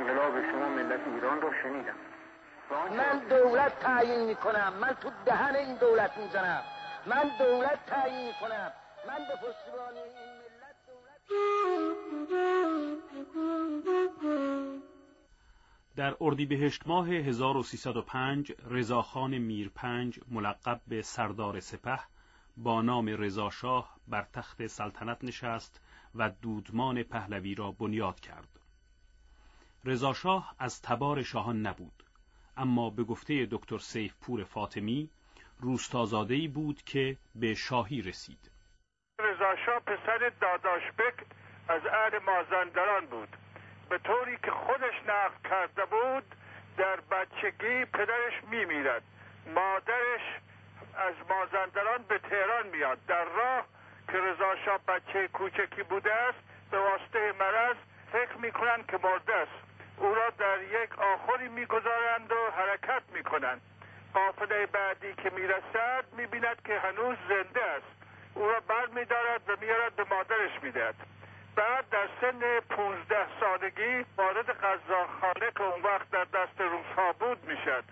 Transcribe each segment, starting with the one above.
انقلاب شما ملت ایران رو شنیدم. من دولت تعیین می‌کنم. من تو دهن این دولت می‌زنم. من دولت تعیین می‌کنم. من به پشتیبانی این ملت دولت در اردیبهشت ماه 1305 رضاخان میرپنج ملقب به سردار سپه با نام رضاشاه بر تخت سلطنت نشست و دودمان پهلوی را بنیاد کرد. رضاشاه از تبار شاهان نبود. اما به گفته دکتر سیف پور فاطمی روستازاده‌ای بود که به شاهی رسید. رضاشاه پسر داداشبک از اهل مازندران بود. به طوری که خودش نقل کرده بود در بچگی پدرش میمیرد. مادرش از مازندران به تهران میاد. در راه که رضاشاه بچه کوچکی بوده است به واسطه مرض فکر می‌کنند که مرده است. او را در یک آخری می‌گذارند و حرکت می‌کنند. قافله بعدی که می‌رسد می‌بیند که هنوز زنده است. او را بر میدارد و میارد به مادرش می‌دهد. بعد در سن 15 سالگی وارد غذاخانه که اون وقت در دست روسها بود می‌شد.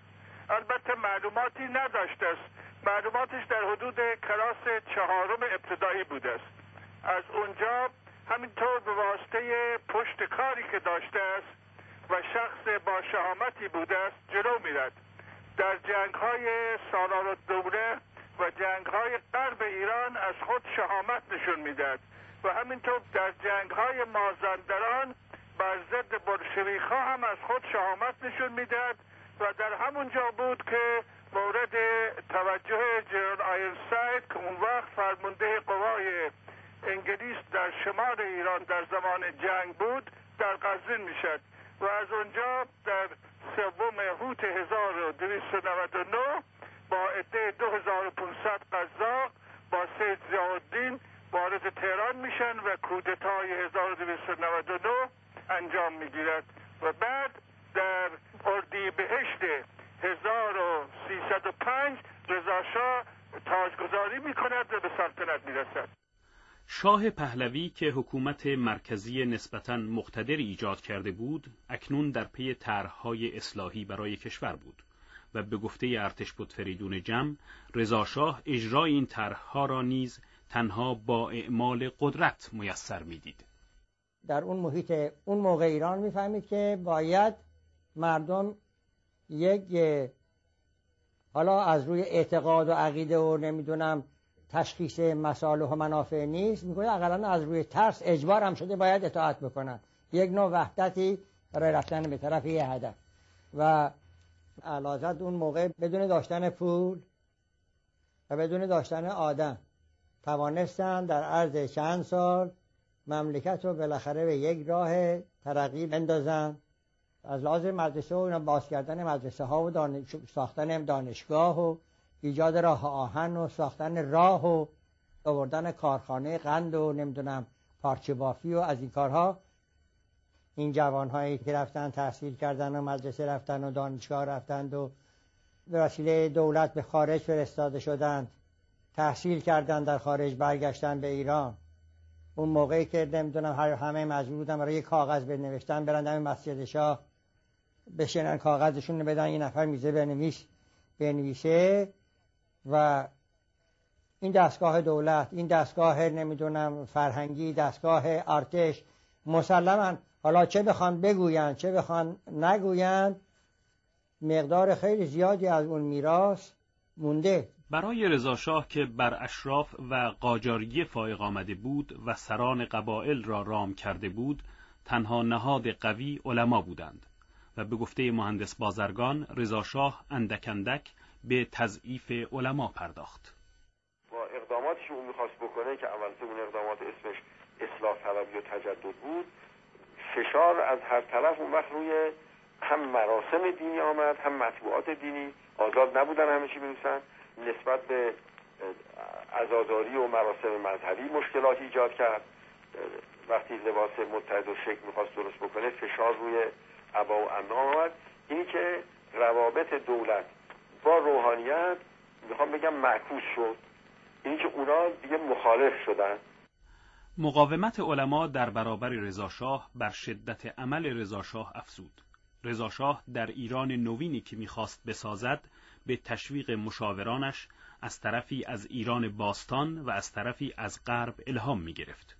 البته معلوماتی نداشته است. معلوماتش در حدود کلاس چهارم ابتدایی بوده است. از اونجا همینطور به واسطه پشت کاری که داشته است و شخص با شهامتی بوده است جلو میرد. در جنگ های سالار دوله و جنگ های غرب ایران از خود شهامت نشون می‌داد و همینطور در جنگ های مازندران بر ضد بلشویک ها هم از خود شهامت نشون می‌داد و در همونجا بود که مورد توجه جنرال آیرساید که اون وقت فرمانده قوای انگلیس در شمال ایران در زمان جنگ بود در قزوین می‌شد. و از اونجا در سوم هوت 1299 با عده 2500 قزاق با سید زیادین وارد تهران میشن و کودتای 1299 انجام می‌گیرد و بعد در اردی بهشت 1305 رضاشاه تاجگذاری می‌کند و به سلطنت می‌رسد. شاه پهلوی که حکومت مرکزی نسبتا مقتدری ایجاد کرده بود اکنون در پی طرحهای اصلاحی برای کشور بود و به گفته ارتش بود فریدون جم رضاشاه اجرای این طرحها را نیز تنها با اعمال قدرت میسر می‌دید. در اون محیط اون موقع ایران می‌فهمید که باید مردم یک حالا از روی اعتقاد و عقیده و نمی‌دونم تشخیص مسائل و منافع نیست. میگه اقلا از روی ترس اجبار هم شده باید اطاعت بکنن یک نوع وحدتی برای رفتن به طرف یه هدف. و علازت اون موقع بدون داشتن پول و بدون داشتن آدم. توانستن در عرض چند سال مملکت رو بالاخره به یک راه ترقی بندازن. از لحاظ مدرسه و اینا باز کردن مدرسه ها و دانش... ساختن دانشگاه و ایجاد راه آهن و ساختن راه و آوردن کارخانه قند و نمی‌دونم پارچه بافی و از این کارها. این جوان هایی که رفتن تحصیل کردن و مدرسه رفتن و دانشگاه رفتند و به وسیله دولت به خارج فرستاده شدند تحصیل کردن در خارج برگشتن به ایران. اون موقعی که نمی‌دونم هر همه مجبور بودن برای کاغذ بنوشتن برن در مسجد شاه بشنن کاغذشون بدن یه نفر میزه بنویس بنویسه. و این دستگاه دولت این دستگاه نمی‌دونم فرهنگی دستگاه ارتش مسلما. حالا چه بخوان بگویند چه بخوان نگویند مقدار خیلی زیادی از اون میراث مونده. برای رضاشاه که بر اشراف و قاجاری فائق آمده بود و سران قبایل را رام کرده بود تنها نهاد قوی علما بودند. و به گفته مهندس بازرگان رضاشاه اندک اندک به تضعیف علما پرداخت. با اقداماتی که اون می‌خواست بکنه که اول اون اقدامات اسمش اصلاح طلبی و تجدد بود فشار از هر طرف اون وقت روی هم مراسم دینی آمد هم مطبوعات دینی. آزاد نبودن همه چی بنویسن نسبت به ازاداری و مراسم مذهبی مشکلات ایجاد کرد. وقتی لباس متحد و شکل می‌خواست درست بکنه فشار روی عبا و عنا آمد. اینی که روابط دولت با روحانیت می‌خوام بگم معکوس شد اینی که اونا دیگه مخالف شدن مقاومت علما در برابر رضاشاه بر شدت عمل رضاشاه افزود. رضاشاه در ایران نوینی که می‌خواست بسازد به تشویق مشاورانش از طرفی از ایران باستان و از طرفی از غرب الهام می گرفت.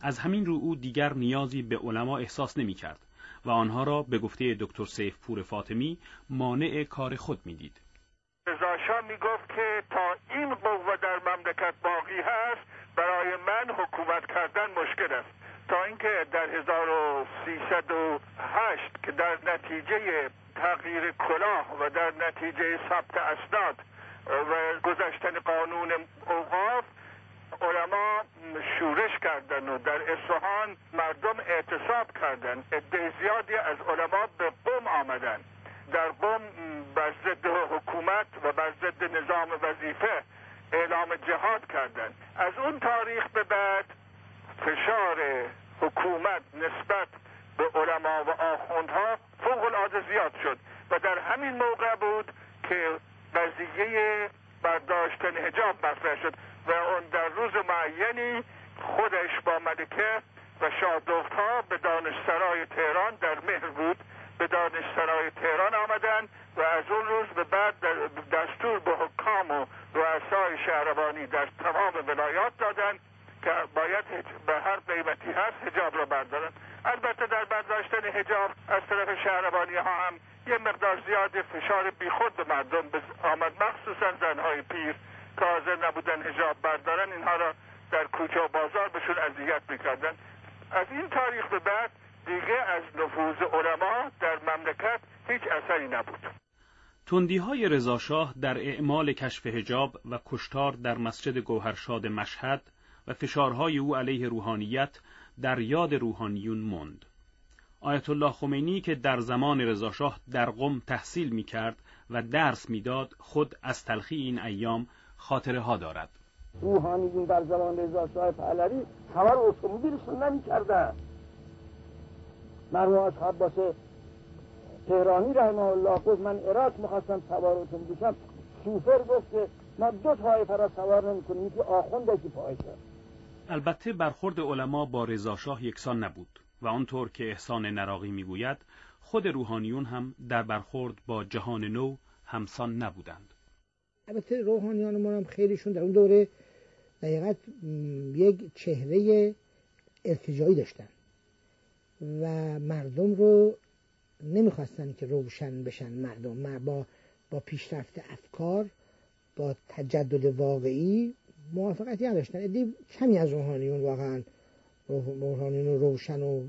از همین رو او دیگر نیازی به علما احساس نمی کرد و آنها را به گفته دکتر سیف پور فاطمی مانع کار خود می دید. رضاشاه می گفت که تا این قوه در مملکت باقی هست برای من حکومت کردن مشکل است. تا اینکه در 1308 که در نتیجه تغییر کلاه و در نتیجه ثبت اسناد و گذشتن قانون اوقاف علما شورش کردن و در اصفهان مردم اعتصاب کردن. عده زیادی از علما به قوم آمدن. در قوم بر ضد حکومت و بر ضد نظام وظیفه اعلام جهاد کردند از اون تاریخ به بعد فشار حکومت نسبت به علما و آخوندها فوق العاده زیاد شد و در همین موقع بود که قضیه برداشتن هجاب مطرح شد و اون در روز معینی خودش با ملکه و شادختها به دانشسرای تهران در مهر بود به دانشسرای تهران آمدن و از اون روز به بعد دستور به حکام و رؤسای شهربانی در تمام ولایات دادن که باید به هر قیمتی هست هجاب را بردارن. البته در برداشتن هجاب از طرف شهربانی ها هم یه مقدار زیاد فشار بیخود به مردم آمد. مخصوصا زنهای پیر که حاضر نبودن هجاب بردارن اینها را در کوچه و بازار بهشون اذیت می‌کردن. از این تاریخ به بعد دیگه از نفوذ علما در مملکت هیچ اثری نبود تندی های رضاشاه در اعمال کشف هجاب و کشتار در مسجد گوهرشاد مشهد و فشارهای او علیه روحانیت در یاد روحانیون ماند. آیت الله خمینی که در زمان رضاشاه در قم تحصیل می کرد و درس می‌داد خود از تلخی این ایام خاطره ها دارد. روحانیون در زمان رضاشاه پهلوی خبر اتومبیلشون نمی کردن. مرموم اصحاب باسه تهرانی رحمه الله گفت من عراق می‌خواستم سوار اتومبیل شوفر گفت که من دو طایفه را سوار نمی‌کنم یکی آخونده که پایشه البته برخورد علما با رضاشاه یکسان نبود و آنطور که احسان نراقی می‌گوید خود روحانیون هم در برخورد با جهان نو همسان نبودند. البته روحانیان ما هم خیلیشون در اون دوره دقیقت یک چهره ارتجایی داشتن. و مردم رو نمی‌خواستن که روشن بشن مردم. با با پیشرفت افکار با تجدد واقعی موافقتی نداشتن. ادی کمی از روحانیون واقعا روحانیون روشن و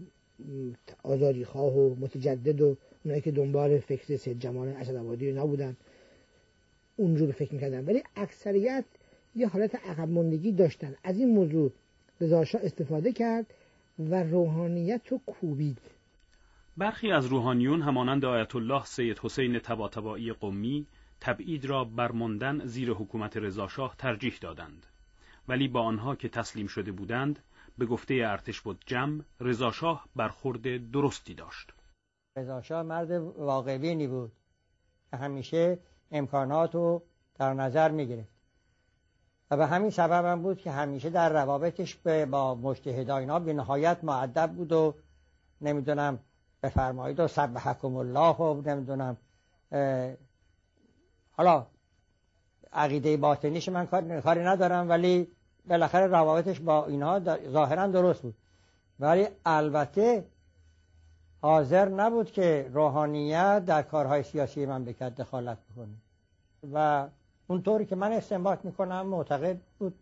آزادی خواه و متجدد و اونایی که دنبال فکر سید جمال اسدآبادی نبودن اونجور فکر می‌کردن. ولی اکثریت یه حالت عقب ماندگی داشتن. از این موضوع رضاشا استفاده کرد. و روحانیت رو کوبید. برخی از روحانیون همانند آیت الله سید حسین تباتبایی قمی تبعید را برماندن زیر حکومت رضاشاه ترجیح دادند. ولی با آنها که تسلیم شده بودند به گفته ارتش بود جمع رضاشاه برخورد درستی داشت. رضاشاه مرد واقعبینی بود که همیشه امکانات رو در نظر می و به همین سبب هم بود که همیشه در روابطش با مجتهدان اینا به نهایت معدب بود و نمی‌دونم بفرمایید و سبحکم الله و نمی‌دونم حالا عقیده باطنیش من کاری ندارم ولی بالاخره روابطش با اینها ظاهرا درست بود. ولی البته حاضر نبود که روحانیت در کارهای سیاسی مملکت دخالت بکنه. و اونطوری که من استنباط می‌کنم معتقد بود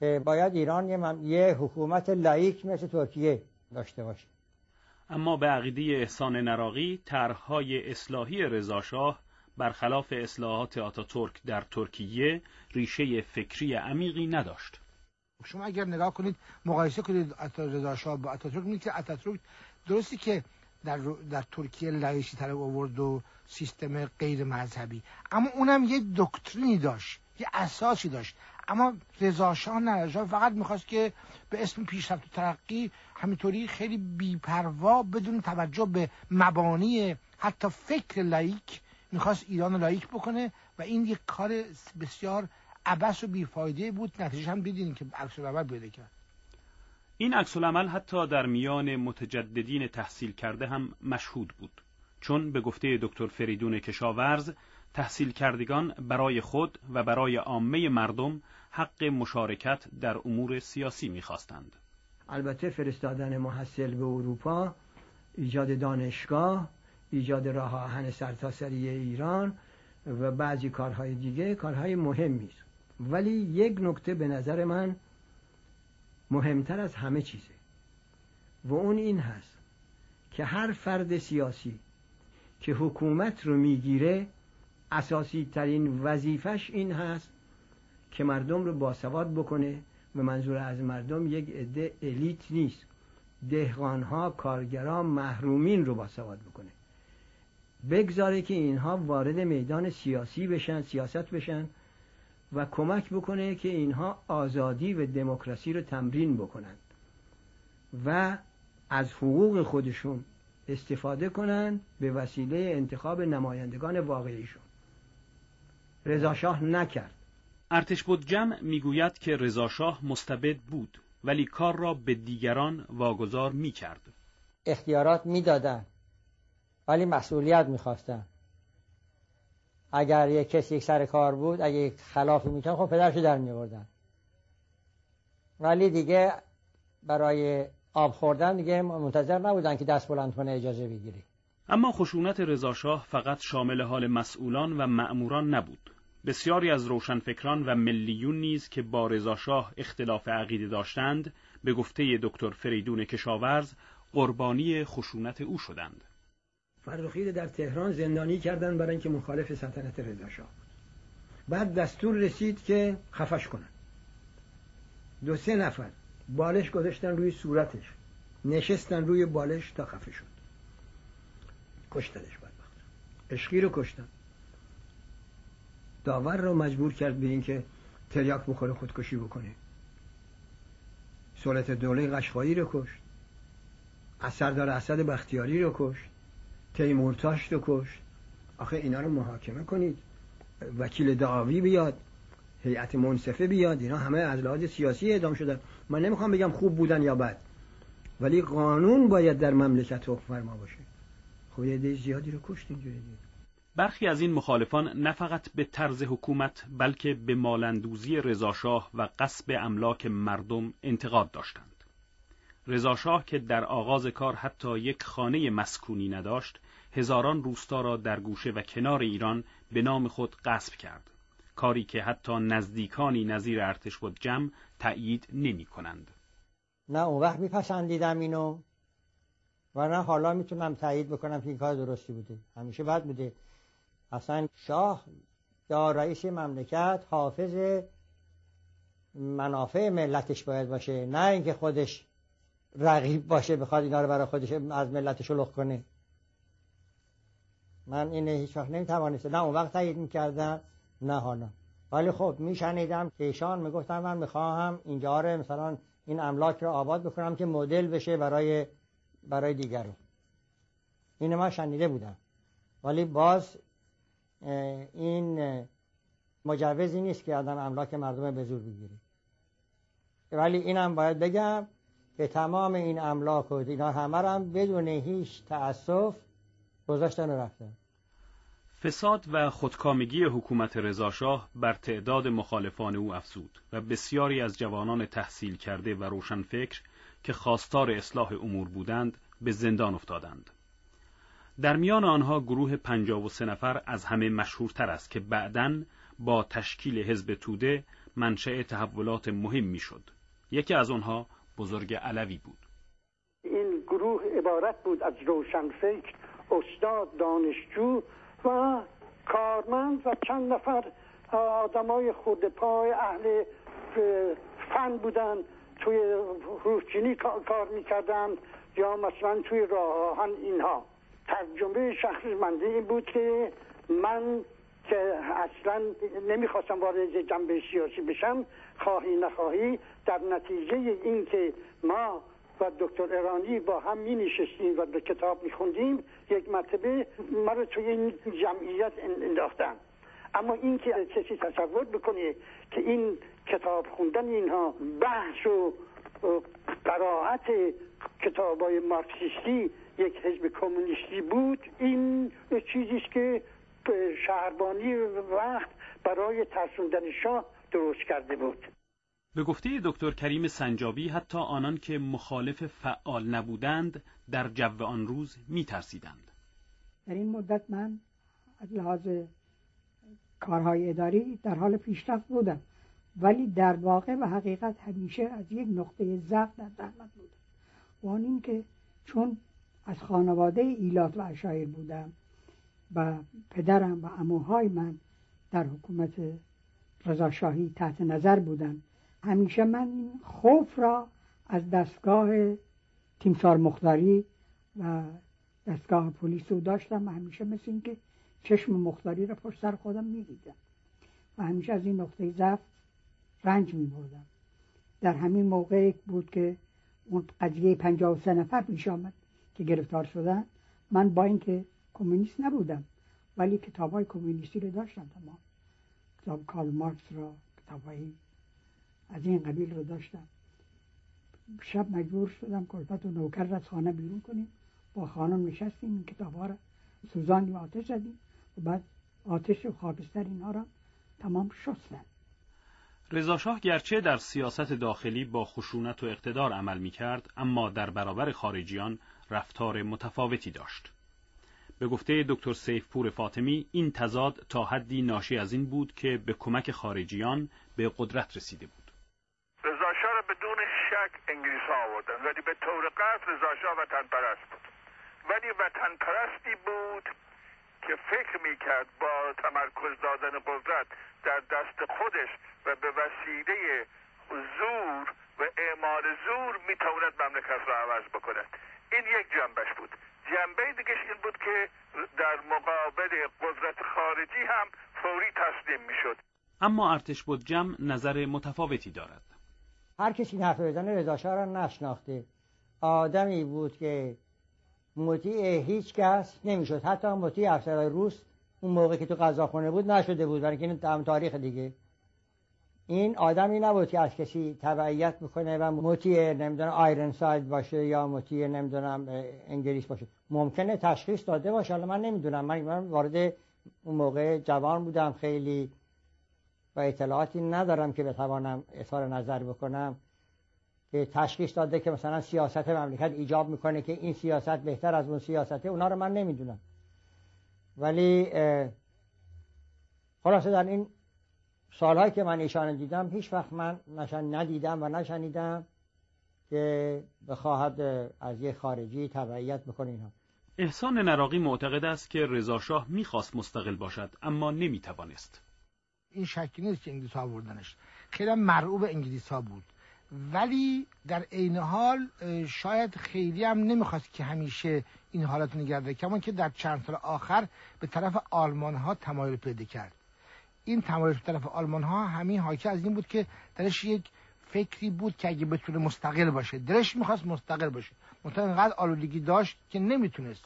که باید ایران یه, یه حکومت لایک مثل ترکیه داشته باشه اما به عقیده احسان نراقی طرحهای اصلاحی رضاشاه برخلاف اصلاحات آتاتورک در ترکیه ریشه فکری عمیقی نداشت. شما اگر نگاه کنید مقایسه کنید رضاشاه با آتاتورک میگه که آتاتورک درستی که در, در ترکیه لائیسیته رو آورد و سیستم غیر مذهبی. اما اونم یه دکترینی داشت یه اساسی داشت. اما رضاشاه نه فقط می‌خواست که به اسم پیشرفت و ترقی همینطوری خیلی بیپروا بدون توجه به مبانی حتی فکر لائیک می‌خواست ایران لایک بکنه و این یک کار بسیار عبس و بیفایده بود. نتیجه هم دیدین که عکس العمل پیدا کرد. این عکس العمل حتی در میان متجددین تحصیل کرده هم مشهود بود چون به گفته دکتر فریدون کشاورز تحصیل کردگان برای خود و برای عامه مردم حق مشارکت در امور سیاسی می‌خواستند. البته فرستادن محصل به اروپا ایجاد دانشگاه ایجاد راه آهن سرتاسری ایران و بعضی کارهای دیگه کارهای مهمی است ولی یک نکته به نظر من مهمتر از همه چیزه. و اون این هست که هر فرد سیاسی که حکومت رو می‌گیره اساسی ترین وظیفش این هست که مردم رو باسواد بکنه و منظور از مردم یک عده الیت نیست. دهقانها کارگران محرومین رو باسواد بکنه. بگذاره که اینها وارد میدان سیاسی بشن سیاست بشن و کمک بکنه که اینها آزادی و دموکراسی رو تمرین بکنند و از حقوق خودشون استفاده کنند به وسیله انتخاب نمایندگان واقعیشون رضاشاه نکرد. ارتش بود جمع می‌گوید که رضاشاه مستبد بود ولی کار را به دیگران واگذار می‌کرد. اختیارات می‌دادن ولی مسئولیت می‌خواستن اگر یک کسی یک سر کار بود اگه یک خلافی می‌کرد خب پدرشو در میوردن ولی دیگه برای آب خوردن دیگه منتظر نبودن که دست بلند کنه اجازه بگیری. اما خشونت رضاشاه فقط شامل حال مسئولان و مأموران نبود. بسیاری از روشنفکران و ملیون نیز که با رضاشاه اختلاف عقیده داشتند به گفته دکتر فریدون کشاورز قربانی خشونت او شدند. فرخی در تهران زندانی کردن برای اینکه مخالف سلطنت رضا شاه بعد دستور رسید که خفش کنن. دو سه نفر بالش گذاشتن روی صورتش. نشستن روی بالش تا خفه شد. کشتنش بدبخت. اشقی رو کشتن. داور رو مجبور کرد به اینکه تریاک بخوره خودکشی بکنه. سلطه دوله قشقایی رو کشت. اثردار اسد بختیاری رو کشت. تیمورتاش رو کشت. آخه اینا رو محاکمه کنید. وکیل دعاوی بیاد هیئت منصفه بیاد اینا همه از لحاظ سیاسی اعدام شدن. من نمی‌خوام بگم خوب بودن یا بد ولی قانون باید در مملکت حکم فرما باشه. خب یه زیادی رو کشت اینجوری برخی از این مخالفان نه فقط به طرز حکومت بلکه به مالندوزی رضاشاه و قصب املاک مردم انتقاد داشتند. رضاشاه که در آغاز کار حتی یک خانه مسکونی نداشت، هزاران روستا را در گوشه و کنار ایران به نام خود قصب کرد. کاری که حتی نزدیکانی نظیر ارتش بود جمع تأیید نمی کنند. نه اون وقت میپسندیدم اینو و نه حالا می‌تونم تایید بکنم که این کار درستی بوده همیشه بد بوده اصلا شاه یا رئیس مملکت حافظ منافع ملتش باید باشه نه اینکه خودش رقیب باشه بخواد اینا رو برای خودش از ملت شلوغ کنه من این هیچ وقت نمی‌توانستم. نه اون وقت تایید می‌کردم نه حالا. ولی خب میشنیدم که ایشان می‌گفتن من می‌خواهم اینجا رو مثلا این املاک رو آباد بکنم که مدل بشه برای برای دیگرون اینو من شنیده بودم. ولی باز این مجوزی نیست که آدم املاک مردم به زور بگیره. ولی اینم باید بگم که تمام این املاک و اینا همه هم بدون هیچ تأسف گذاشتن و رفتن. فساد و خودکامگی حکومت رضاشاه بر تعداد مخالفان او افزود و بسیاری از جوانان تحصیل کرده و روشنفکر که خواستار اصلاح امور بودند به زندان افتادند. در میان آنها گروه پنجاب و سه نفر از همه مشهورتر است که بعداً با تشکیل حزب توده منشأ تحولات مهم می‌شد. یکی از آنها بزرگ علوی بود. این گروه عبارت بود از روشنفکر، استاد، دانشجو و کارمند و چند نفر آدمای خود پای اهل فن بودن توی روزچینی کار می‌کردن یا مثلا توی راه آهن اینها. ترجمه شخص منده این بود که من که اصلا نمی‌خواستم وارد جنبه سیاسی بشم خواهی نخواهی در نتیجه این که ما و دکتر ایرانی با هم می نشستیم و به کتاب می خوندیم یک مرتبه ما رو توی این جمعیت انداختن. اما این که کسی تصور بکنه که این کتاب خوندن اینها بحث و قرائت کتاب های مارکسیستی یک حزب کمونیستی بود این چیزی است که شهربانی وقت برای ترسوندن شاه درست کرده بود. به گفته دکتر کریم سنجابی حتی آنان که مخالف فعال نبودند در جو آن روز می ترسیدند. در این مدت من از لحاظ کارهای اداری در حال پیشرفت بودم ولی در واقع و حقیقت همیشه از یک نقطه ضعف در زحمت بودم و آن این که چون از خانواده ایلات و اشایر بودم و پدرم و اموهای من در حکومت رضاشاهی تحت نظر بودن همیشه من خوف را از دستگاه تیمسار مختاری و دستگاه پلیس رو داشتم و همیشه مثل اینکه چشم مختاری را پشت سر خودم می‌دیدم. و همیشه از این نقطه ضعف رنج می بردم در همین موقع بود که اون قضیه پنجاه و سه نفر پیش آمد که گرفتار شدن. من با اینکه کمونیست نبودم ولی کتاب های کمونیستی رو داشتم. تمام کتاب کارل مارکس را کتاب های از این قبیل رو داشتم. شب مجبور شدم کلفت و نوکر از خانه بیرون کنیم. با خانم نشستیم این کتاب ها را. سوزانیم آتش زدیم. و بعد آتش و خاکستر اینها را تمام شستن. رضاشاه گرچه در سیاست داخلی با خشونت و اقتدار عمل می کرد اما در برابر خارجیان رفتار متفاوتی داشت. به گفته دکتر سیفپور فاطمی این تضاد تا حدی ناشی از این بود که به کمک خارجیان به قدرت رسیده بود. شک انگلیس ها آوردن. ولی به طور قصد رضاشاه وطن پرست بود. ولی وطن پرستی بود که فکر می‌کرد با تمرکز دادن قدرت در دست خودش و به وسیله زور و اعمال زور می‌تواند مملکت را عوض بکند. این یک جنبش بود. جنبه دیگه این بود که در مقابل قدرت خارجی هم فوری تسلیم می‌شد. اما ارتش بود جمع نظر متفاوتی دارد. هر کسی این حرف بزنه رضا را نشناخته. آدمی بود که مطیع هیچ کس نمی‌شد. حتی مطیع افسرهای روس اون موقع که تو قضاخونه بود نشده بود برای این تاریخ دیگه. این آدمی نبود که از کسی تبعیت می‌کنه و مطیع نمی‌دونم آیرن ساید باشه یا مطیع نمی‌دونم انگلیس باشه. ممکنه تشخیص داده باشه. حالا من نمی‌دونم. من وارد اون موقع جوان بودم. خیلی و اطلاعاتی ندارم که بتوانم اظهار نظر بکنم. که تشخیص داده که مثلا سیاست مملکت ایجاب می‌کنه که این سیاست بهتر از اون سیاسته اونا رو من نمی‌دونم. ولی خلاصه در این سالهایی که من ایشان دیدم هیچ وقت من نشان ندیدم و نشنیدم که بخواهد از یک خارجی تبعیت بکنه اینها احسان نراقی معتقد است که رضاشاه می‌خواست مستقل باشد اما نمی‌توانست. این شکی نیست که انگلیس ها آوردنش خیلی مرعوب انگلیس ها بود. ولی در عین حال شاید خیلی هم نمی‌خواست که همیشه این حالت نگرده کما که در چند سال آخر به طرف آلمان ها تمایل پیدا کرد. این تمایل به طرف آلمان ها همین حاکی از این بود که درش یک فکری بود که اگه بتونه مستقل باشه. درش می‌خواست مستقل باشه. منتها اینقدر آلودگی داشت که نمی‌تونست.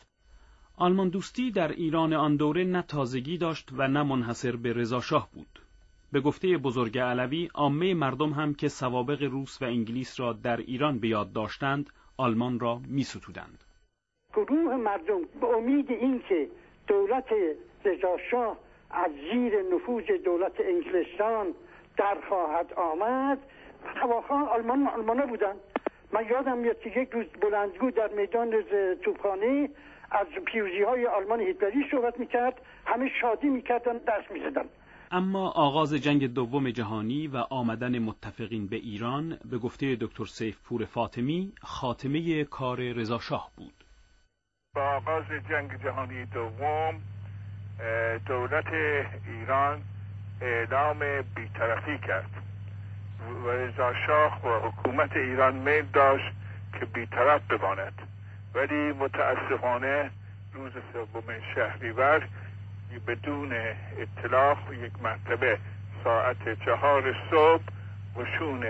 آلمان دوستی در ایران آن دوره نه تازگی داشت و نه منحصر به رضاشاه بود. به گفته بزرگ علوی عامه مردم هم که سوابق روس و انگلیس را در ایران به یاد داشتند آلمان را میستودند. گروه مردم به امید اینکه دولت رضاشاه از زیر نفوذ دولت انگلستان در خواهد آمد هواخواه آلمان آلمانه بودن من یادم میاد که یک روز بلندگو در میدان توپخانه از پیوزی های آلمان هیتلری صحبت می‌کرد همه شادی می‌کردن دست می‌زدن. اما آغاز جنگ دوم جهانی و آمدن متفقین به ایران به گفته دکتر سیف پور فاطمی خاتمه کار رضاشاه بود. با آغاز جنگ جهانی دوم دولت ایران اعلام بیطرفی کرد. و رضاشاه و حکومت ایران میل داشت که بیطرف بماند. ولی متاسفانه روز سوم شهریور بدون اطلاع یک مرتبه ساعت چهار صبح وشون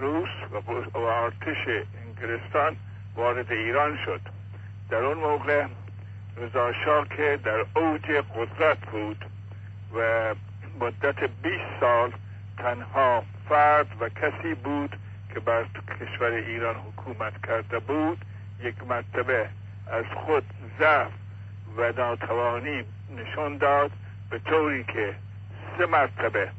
روس و ارتش انگلستان وارد ایران شد. در اون موقع رضا که در اوج قدرت بود و مدت 20 سال تنها فرد و کسی بود که بر کشور ایران حکومت کرده بود یک مرتبه از خود ضعف و ناتوانی نشان داد به طوری که سه مرتبه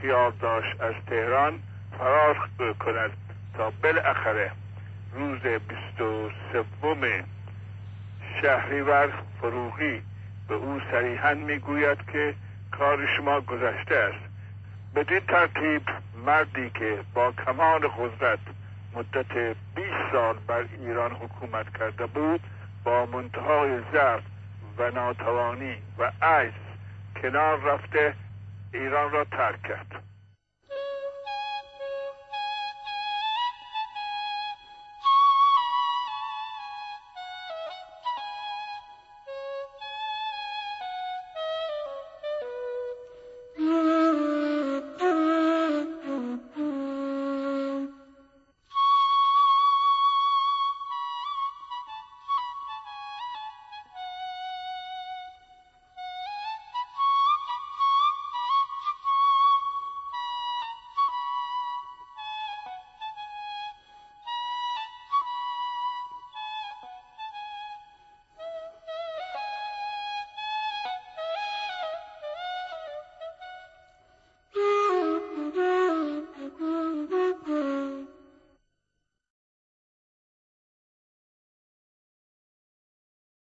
خیال داشت از تهران فرار کند تا بالاخره روز بیست و سوم شهریور فروغی به او صریحا می‌گوید که کار شما گذشته است. بدین ترتیب مردی که با کمان قدرت مدت 20 سال بر ایران حکومت کرده بود با منتهای ضعف و ناتوانی و عجز کنار رفته ایران را ترک کرد.